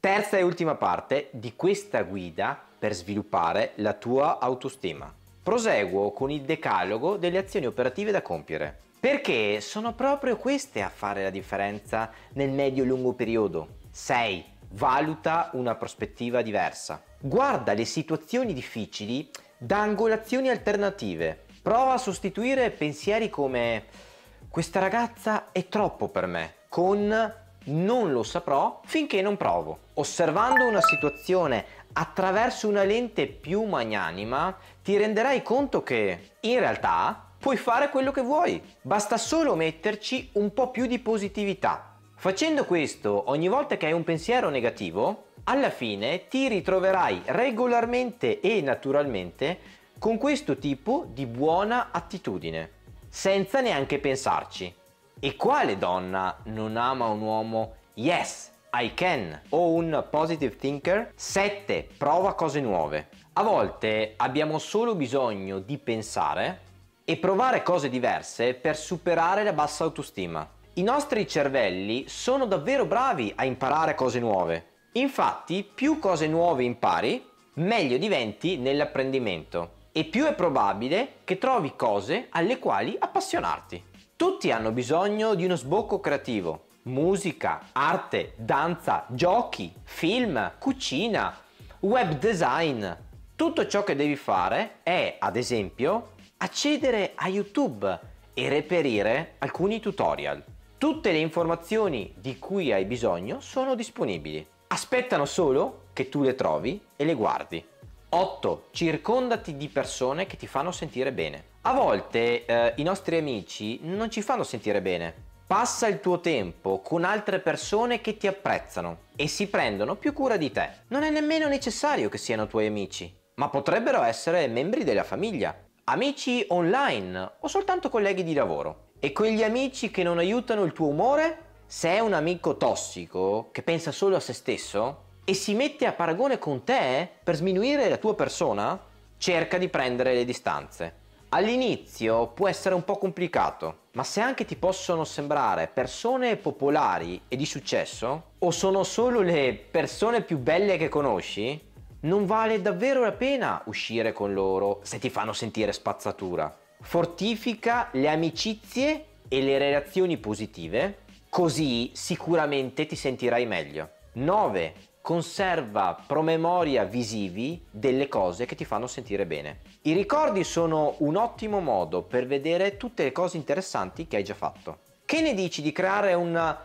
Terza e ultima parte di questa guida per sviluppare la tua autostima. Proseguo con il decalogo delle azioni operative da compiere. Perché sono proprio queste a fare la differenza nel medio-lungo periodo. 6. Valuta una prospettiva diversa. Guarda le situazioni difficili da angolazioni alternative. Prova a sostituire pensieri come questa ragazza è troppo per me con non lo saprò finché non provo. Osservando una situazione attraverso una lente più magnanima ti renderai conto che in realtà puoi fare quello che vuoi. Basta solo metterci un po' più di positività. Facendo questo ogni volta che hai un pensiero negativo, alla fine ti ritroverai regolarmente e naturalmente con questo tipo di buona attitudine, senza neanche pensarci. E quale donna non ama un uomo yes, I can o un positive thinker? 7. Prova cose nuove. A volte abbiamo solo bisogno di pensare e provare cose diverse per superare la bassa autostima. I nostri cervelli sono davvero bravi a imparare cose nuove. Infatti, più cose nuove impari, meglio diventi nell'apprendimento e più è probabile che trovi cose alle quali appassionarti. Tutti hanno bisogno di uno sbocco creativo. Musica, arte, danza, giochi, film, cucina, web design. Tutto ciò che devi fare è, ad esempio, accedere a YouTube e reperire alcuni tutorial. Tutte le informazioni di cui hai bisogno sono disponibili. Aspettano solo che tu le trovi e le guardi. 8. Circondati di persone che ti fanno sentire bene. A volte eh, i nostri amici non ci fanno sentire bene. Passa il tuo tempo con altre persone che ti apprezzano e si prendono più cura di te. Non è nemmeno necessario che siano tuoi amici, ma potrebbero essere membri della famiglia, amici online o soltanto colleghi di lavoro. E quegli amici che non aiutano il tuo umore? Se è un amico tossico che pensa solo a se stesso, e si mette a paragone con te per sminuire la tua persona, cerca di prendere le distanze. All'inizio può essere un po' complicato, ma se anche ti possono sembrare persone popolari e di successo, o sono solo le persone più belle che conosci, non vale davvero la pena uscire con loro se ti fanno sentire spazzatura. Fortifica le amicizie e le relazioni positive, così sicuramente ti sentirai meglio. 9 conserva promemoria visivi delle cose che ti fanno sentire bene. I ricordi sono un ottimo modo per vedere tutte le cose interessanti che hai già fatto. Che ne dici di creare un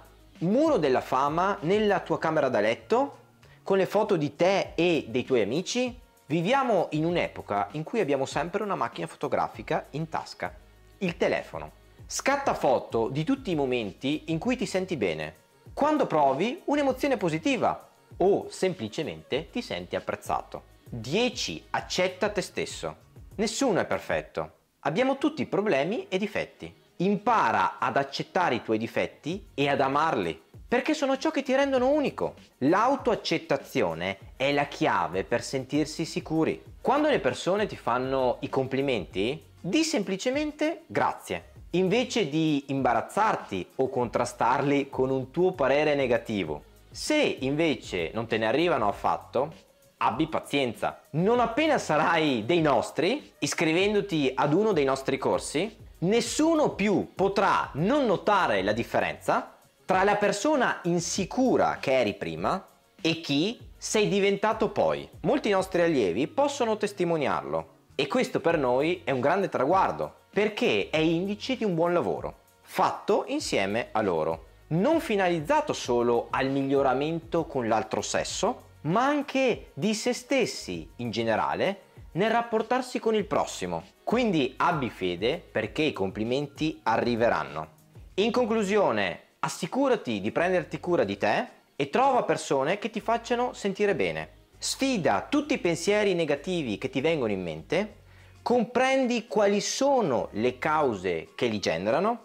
muro della fama nella tua camera da letto con le foto di te e dei tuoi amici? Viviamo in un'epoca in cui abbiamo sempre una macchina fotografica in tasca, il telefono. Scatta foto di tutti i momenti in cui ti senti bene, quando provi un'emozione positiva o semplicemente ti senti apprezzato. 10. Accetta te stesso. Nessuno è perfetto. Abbiamo tutti problemi e difetti. Impara ad accettare i tuoi difetti e ad amarli, perché sono ciò che ti rendono unico. L'autoaccettazione è la chiave per sentirsi sicuri. Quando le persone ti fanno i complimenti, di semplicemente grazie. Invece di imbarazzarti o contrastarli con un tuo parere negativo, se invece non te ne arrivano affatto, abbi pazienza. Non appena sarai dei nostri, iscrivendoti ad uno dei nostri corsi, nessuno più potrà non notare la differenza tra la persona insicura che eri prima e chi sei diventato poi. Molti nostri allievi possono testimoniarlo e questo per noi è un grande traguardo perché è indice di un buon lavoro fatto insieme a loro non finalizzato solo al miglioramento con l'altro sesso, ma anche di se stessi in generale nel rapportarsi con il prossimo. Quindi abbi fede perché i complimenti arriveranno. In conclusione, assicurati di prenderti cura di te e trova persone che ti facciano sentire bene. Sfida tutti i pensieri negativi che ti vengono in mente, comprendi quali sono le cause che li generano